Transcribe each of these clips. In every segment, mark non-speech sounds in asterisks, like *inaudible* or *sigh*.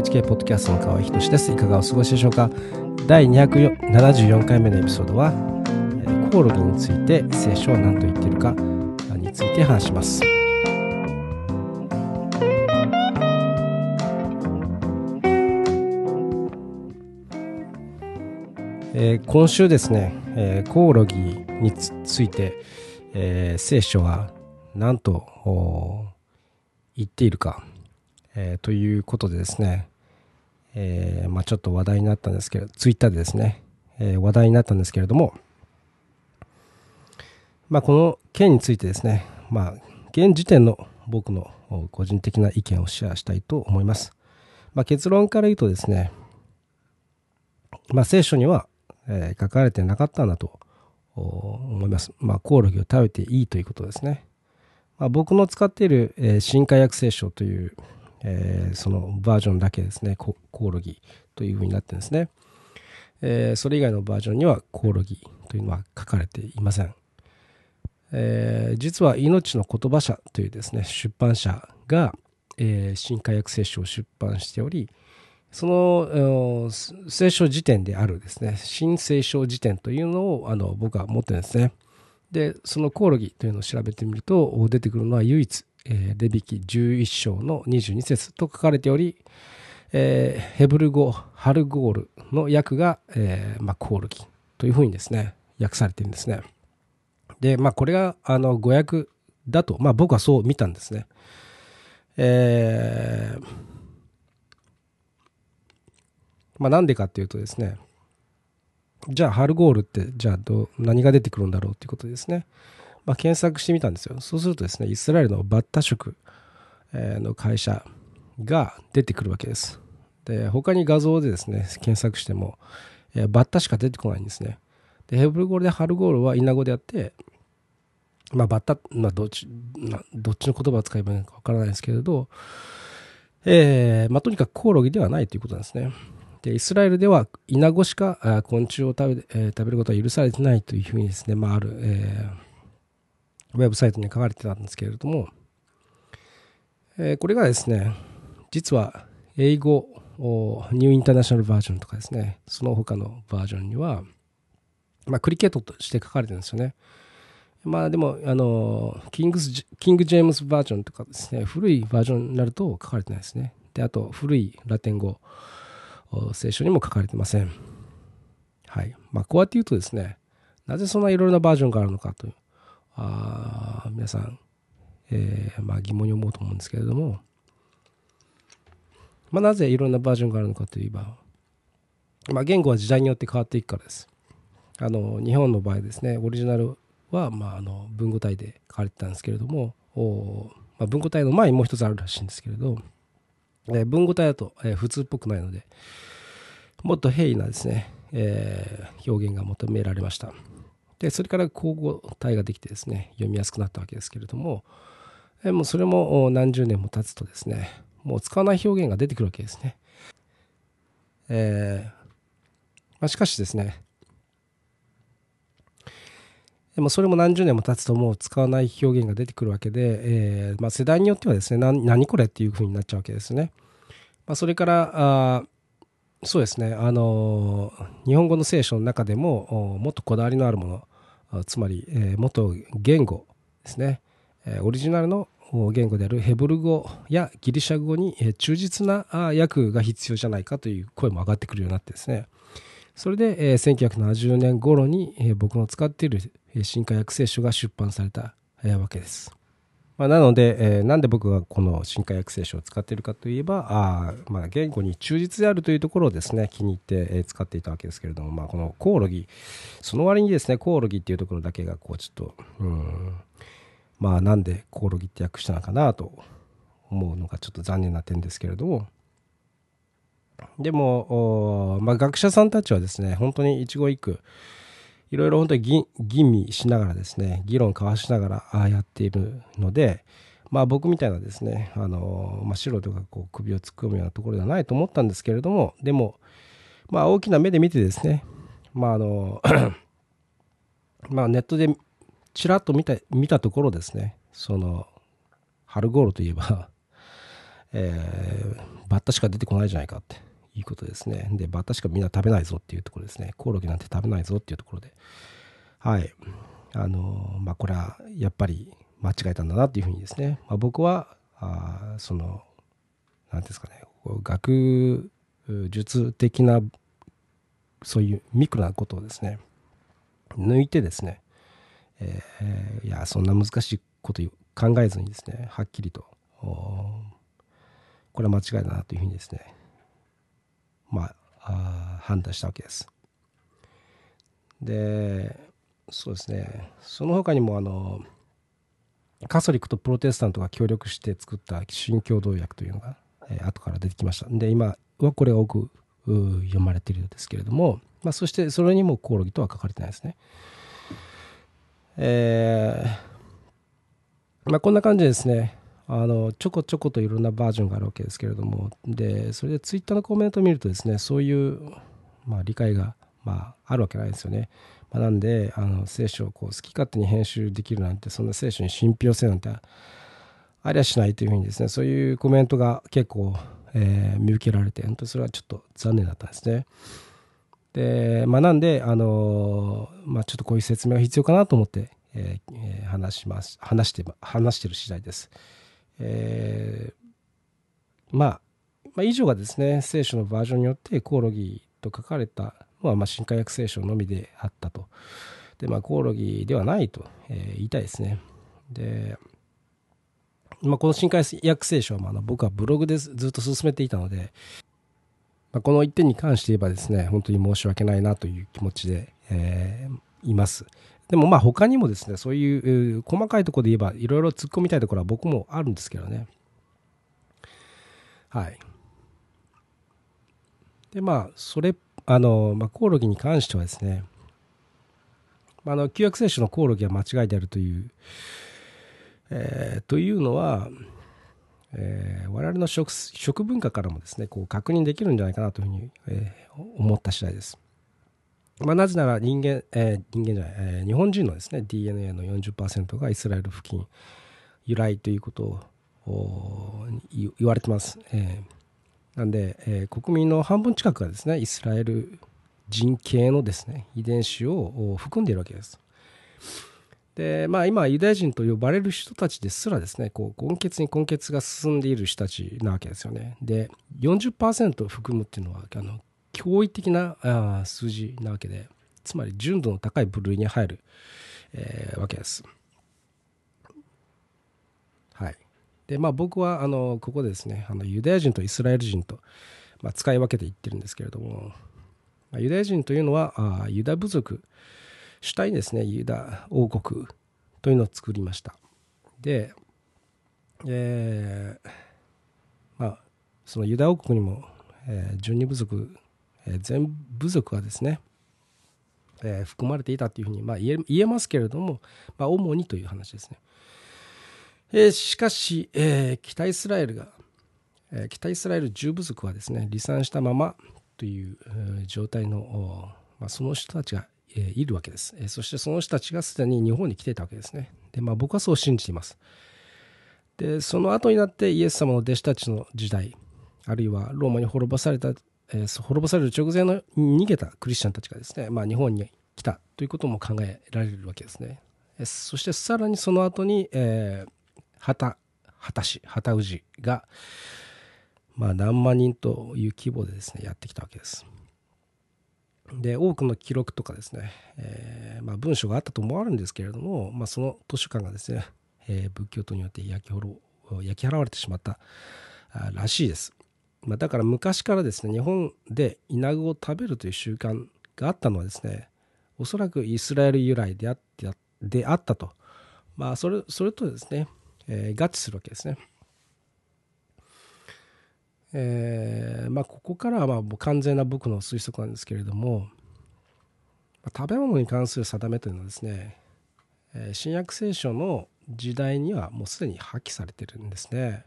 HK ポッドキャストの河合仁です。いかがお過ごしでしょうか？第274回目のエピソードは、コオロギについて聖書は何と言っているかについて話します。えー、今週ですね、えー、コオロギについて、えー、聖書は何と言っているか、えー、ということでですね、えー、まあ、ちょっと話題になったんですけど、ツイッターでですね、えー、話題になったんですけれども、まあ、この件についてですね、まあ、現時点の僕の個人的な意見をシェアしたいと思います。まあ、結論から言うとですね、まあ、聖書には、えー、書かれてなかったんだと思います。まあ、コオロギを食べていいということですね。まあ、僕の使っている、えー、新化薬聖書という、えー、そのバージョンだけですね、コオロギというふうになってるんですね。えー、それ以外のバージョンにはコオロギというのは書かれていません。えー、実は命の言葉社というですね、出版社が、えー、新化薬聖書を出版しており、その聖書辞典であるですね、新聖書辞典というのをあの僕は持ってるんですね。で、そのコオロギというのを調べてみると、出てくるのは唯一、えー、レビキ11章の22節と書かれており、えー、ヘブル語、ハルゴールの訳が、えーまあ、コオロギというふうにですね、訳されてるんですね。で、まあ、これが、あの、語訳だと、まあ、僕はそう見たんですね。えー、まあ、なんでかっていうとですね、じゃあ、ハルゴールって、じゃあど、何が出てくるんだろうっていうことですね。まあ、検索してみたんですよ。そうするとですね、イスラエルのバッタ食の会社が出てくるわけです。で、他に画像でですね、検索しても、バッタしか出てこないんですね。で、ヘブル語でハルゴールはイナ語であって、まあ、バッタ、まあ、どっち、まあ、どっちの言葉を使えばいいのかわからないですけれど、えー、まあ、とにかくコオロギではないということなんですね。で、イスラエルではイナゴしか昆虫を食べ,、えー、食べることは許されてないというふうにですね、まあ、ある、えー、ウェブサイトに書かれてたんですけれども、え、これがですね、実は英語、ニューインターナショナルバージョンとかですね、その他のバージョンには、まあ、クリケットとして書かれてるんですよね。まあでも、あの、キングス、キング・ジェームズバージョンとかですね、古いバージョンになると書かれてないですね。で、あと、古いラテン語、聖書にも書かれてません。はい。まあ、こうやって言うとですね、なぜそんないろいろなバージョンがあるのかという、あ皆さん、えー、まあ、疑問に思うと思うんですけれども、まあ、なぜいろんなバージョンがあるのかといえば、まあ、言語は時代によって変わっていくからです。あの日本の場合ですね、オリジナルは、まあ、あの文語体で書かれてたんですけれども、おまあ、文語体の前にもう一つあるらしいんですけれど、えー、文語体だと、えー、普通っぽくないので、もっと平易なですね、えー、表現が求められました。で、それから口語体ができてですね、読みやすくなったわけですけれども、え、もうそれも何十年も経つとですね、もう使わない表現が出てくるわけですね。えーまあ、しかしですね、でもそれも何十年も経つともう使わない表現が出てくるわけで、えーまあ、世代によってはですね何何これっていうふうになっちゃうわけですね。まあ、それからあそうですねあの日本語の聖書の中でももっとこだわりのあるものつまり、元、言語ですね、オリジナルの言語であるヘブル語やギリシャ語に忠実な訳が必要じゃないかという声も上がってくるようになってですねそれで、1970年頃に、僕の使っている新化薬聖書が出版されたわけです。まあ、なので、えー、なんで僕がこの新化薬聖書を使っているかといえば、あまあ、言語に忠実であるというところをですね、気に入って、えー、使っていたわけですけれども、まあ、このコオロギ、その割にですね、コオロギっていうところだけが、こう、ちょっと、うん、まあ、なんでコオロギって訳したのかなと思うのがちょっと残念な点ですけれども、でも、まあ、学者さんたちはですね、本当に一期一句、いろいろ本当に吟味しながらですね、議論交わしながらやっているので、まあ僕みたいなですね、あの、まあ、素人がこう首を突っ込むようなところではないと思ったんですけれども、でも、まあ大きな目で見てですね、まああの *clears throat* まあネットでちらっと見た見たところですね、その、ハルゴールといえば *laughs* えー、バッタしか出てこないじゃないかって。いうことですね。で、バッタしかみんな食べないぞっていうところですね。コオロギなんて食べないぞっていうところで。はい。あの、まあ、これはやっぱり間違えたんだなっていうふうにですね。まあ、僕は、あその、何ですかね、学術的な、そういうミクロなことをですね、抜いてですね、えー、いや、そんな難しいこと考えずにですね、はっきりと、これは間違いだなというふうにですね、まあ、判断したわけです。で、そうですね、その他にも、あの、カソリックとプロテスタントが協力して作った新共同訳というのが、えー、後から出てきました。で、今はこれが多く読まれているんですけれども、まあ、そしてそれにもコオロギとは書かれてないですね。えー、まあ、こんな感じですね。あのちょこちょこといろんなバージョンがあるわけですけれどもでそれでツイッターのコメントを見るとですねそういう、まあ、理解が、まあ、あるわけないですよね。まあ、なんであの聖書をこう好き勝手に編集できるなんてそんな聖書に信憑性なんてありゃしないというふうにですねそういうコメントが結構、えー、見受けられて本当それはちょっと残念だったんですね。でまあ、なんで、あのまあ、ちょっとこういう説明が必要かなと思って、えー、話します話して話してる次第です。えー、まあ、まあ、以上がですね聖書のバージョンによってコオロギと書かれたのはまあ新海訳聖書のみであったと。でまあコオロギではないと、えー、言いたいですね。で、まあ、この新海訳聖書はまあ僕はブログでずっと進めていたので、まあ、この一点に関して言えばですね本当に申し訳ないなという気持ちで、えー、います。でもまあ他にもですね、そういう細かいところで言えばいろいろ突っ込みたいところは僕もあるんですけどね。はい。でまあ、それ、あの、まあ、コオロギに関してはですね、あの、旧約聖書のコオロギは間違いであるという、えー、というのは、えー、我々の食文化からもですね、こう確認できるんじゃないかなというふうに、えー、思った次第です。まあ、なぜなら人間、えー、人間じゃない、えー、日本人のですね DNA の40%がイスラエル付近由来ということを言われてます。えー、なんで、えー、国民の半分近くがですねイスラエル人系のですね遺伝子を含んでいるわけです。でまあ、今ユダヤ人と呼ばれる人たちですらですねこう根血に根血が進んでいる人たちなわけですよね。で40%含むっていうのはあの驚異的なあ数字なわけでつまり純度の高い部類に入る、えー、わけです。はいでまあ、僕はあのここでですねあのユダヤ人とイスラエル人と、まあ、使い分けて言ってるんですけれども、まあ、ユダヤ人というのはあユダ部族主体にですねユダ王国というのを作りました。で、えー、まあそのユダ王国にも、えー、12部族え全部族はですね、え、含まれていたというふうに、ま、言えますけれども、ま、主にという話ですね。え、しかし、え、北イスラエルが、えー、北イスラエル十部族はですね離散したままという、状態の、ま、その人たちが、え、いるわけです、え、そしてその人たちがすでに日本に来ていたわけですね。で、まあ、僕はそう信じています。でその後になってイエス様の弟子たちの時代あるいはローマに滅ぼされたえー、滅ぼされる直前の逃げたクリスチャンたちがですね、まあ、日本に来たということも考えられるわけですね。えー、そしてさらにその後に、えー、旗旗氏旗氏が、まあ、何万人という規模でですねやってきたわけです。で多くの記録とかですね、えーまあ、文書があったと思われるんですけれども、まあ、その図書館がですね、えー、仏教徒によって焼き焼き払われてしまったらしいです。まあ、だから昔からですね日本でイナゴを食べるという習慣があったのはですねおそらくイスラエル由来であっであったと、まあ、それそれとですね、えー、合致するわけですね。えーまあ、ここからはまあ完全な僕の推測なんですけれども、食べ物に関する定めというのはですね、新約聖書の時代にはもうすでに破棄されてるんですね。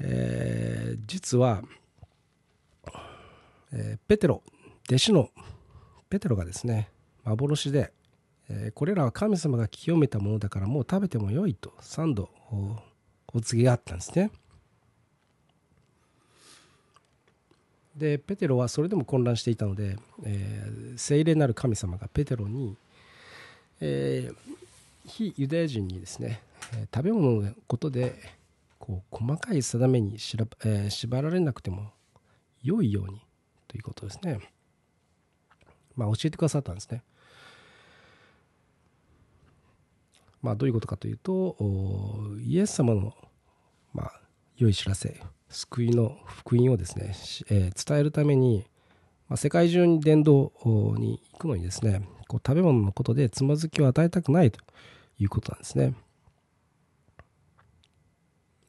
えー、実は、えー、ペテロ弟子のペテロがですね幻で、えー、これらは神様が清めたものだからもう食べてもよいと3度お告げがあったんですね。でペテロはそれでも混乱していたので、えー、聖霊なる神様がペテロに、えー、非ユダヤ人にですね食べ物のことでこう細かい定めにしら、えー、縛られなくても良いようにということですね。まあ、教えてくださったんですね。まあ、どういうことかというとイエス様の、まあ、良い知らせ救いの福音をですね、えー、伝えるために、まあ、世界中に伝道に行くのにですねこう食べ物のことでつまずきを与えたくないということなんですね。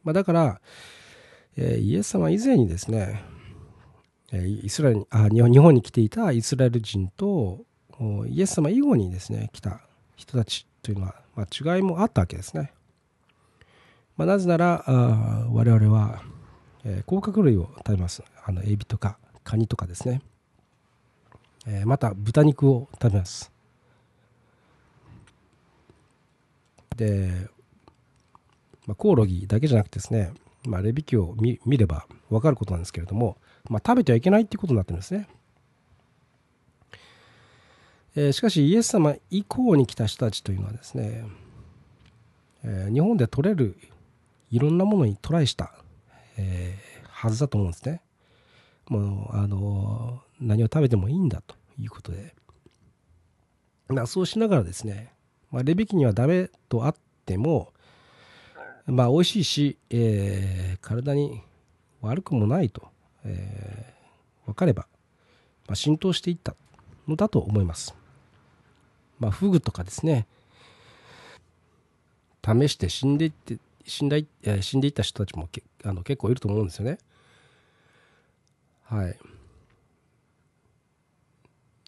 まあ、だから、えー、イエス様以前にですね、えー、イスラエルあ日本に来ていたイスラエル人とイエス様以後にですね来た人たちというのは、まあ、違いもあったわけですね。まあ、なぜならあ我々は、えー、甲殻類を食べます。あのエビとかカニとかですね、えー、また豚肉を食べます。で、まあ、コオロギだけじゃなくてですね、まあ、レビキを見れば分かることなんですけれども、まあ、食べてはいけないっていうことになってるんですね。えー、しかしイエス様以降に来た人たちというのはですね、えー、日本で取れるいろんなものにトライした、えー、はずだと思うんですね。もうあの何を食べてもいいんだということで、まあ、そうしながらですね、まあ、レビキにはダメとあっても、まあ、美味しいし、えー、体に悪くもないと、えー、分かれば、まあ、浸透していったのだと思います。まあ、フグとかですね、試して死んでいって、死んだい死んでいった人たちもけあの結構いると思うんですよね。はい。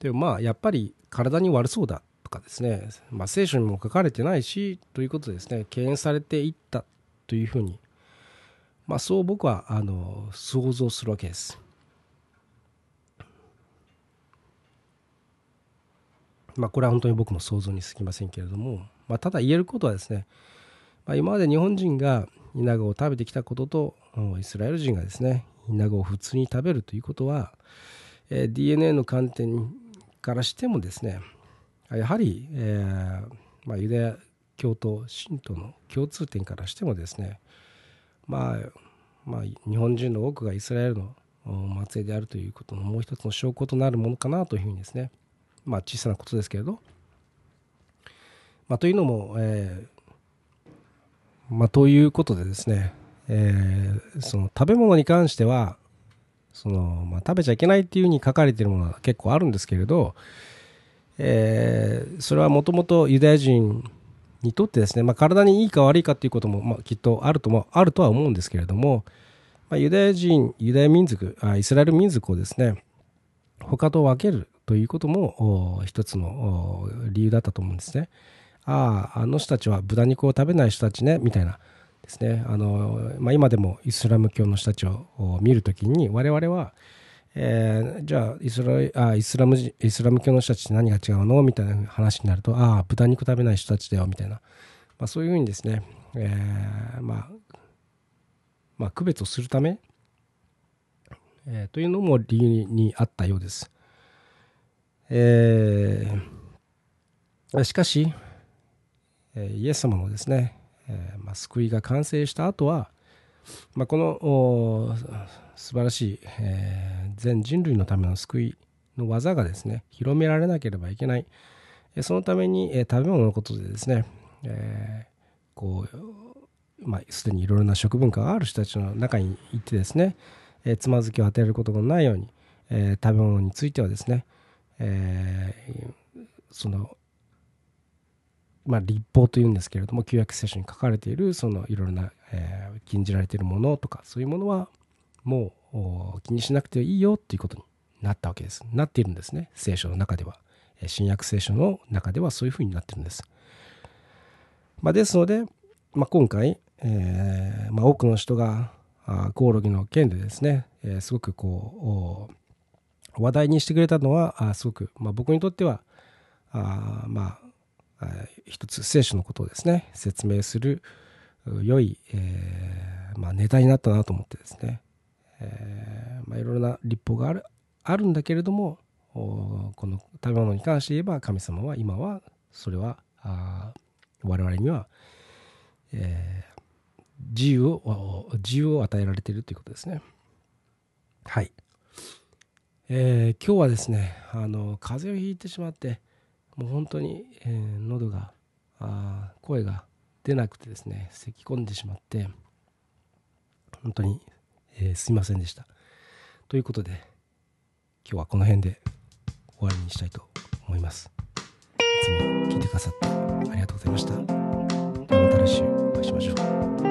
でもまあやっぱり体に悪そうだかですね、まあ、聖書にも書かれてないしということですね敬遠されていったというふうに、まあ、そう僕はあの想像するわけです。まあ、これは本当に僕の想像にすぎませんけれども、まあ、ただ言えることはですね、まあ、今まで日本人がイナゴを食べてきたこととイスラエル人がですねイナゴを普通に食べるということは、えー、DNA の観点からしてもですねやはり、えーまあ、ユダヤ教と信徒の共通点からしてもですね、まあ、まあ日本人の多くがイスラエルの末裔であるということのもう一つの証拠となるものかなというふうにですねまあ小さなことですけれど、まあ、というのも、えーまあ、ということでですね、えー、その食べ物に関してはその、まあ、食べちゃいけないっていうふうに書かれているものは結構あるんですけれど、えー、それはもともとユダヤ人にとってですね、まあ、体にいいか悪いかっていうことも、まあ、きっとあるともあるとは思うんですけれども、まあ、ユダヤ人ユダヤ民族あイスラエル民族をですね他と分けるということも一つの理由だったと思うんですね。あああの人たちは豚肉を食べない人たちねみたいなですねあの、まあ、今でもイスラム教の人たちを見るときに我々は、えー、じゃあイスラあイスラムイスラム教の人たちって何が違うの？みたいな話になるとああ豚肉食べない人たちだよ。みたいな、まあ、そういうふうにですね、えー、まあまあ、区別をするため、えー、というのも理由にあったようです。えー、しかし、えイエス様のですね、えまあ、救いが完成した後は、まあ、この素晴らしい、えー、全人類のための救いの技がですね広められなければいけない。そのために、えー、食べ物のことでですね、えー、こうまあ、すでにいろいろな食文化がある人たちの中に行ってですね、えー、つまずきを与えることがないように、えー、食べ物についてはですね、えー、そのまあ、立法というんですけれども旧約聖書に書かれているそのいろいろな、えー、禁じられているものとかそういうものはもう気にしなくていいよっていうことになったわけです。なっているんですね。聖書の中では。新約聖書の中ではそういうふうになってるんです、まあ、ですので、まあ、今回、えーまあ、多くの人がコオロギの件でですね、えー、すごくこう話題にしてくれたのはあすごく、ま、僕にとってはあまあ一つ聖書のことをですね説明する良い、えーまあ、ネタになったなと思ってですね、えーまあ、いろいろな立法があるあるんだけれどもこの食べ物に関して言えば神様は今はそれはあ我々には、えー、自由を自由を与えられているということですね。はい。えー、今日はですねあの風邪をひいてしまってもう本当に、えー、喉があ声が出なくてですね咳き込んでしまって本当に、えー、すいませんでした。ということで今日はこの辺で終わりにしたいと思います。いつも聞いてくださってありがとうございました。また来週お会いしましょう。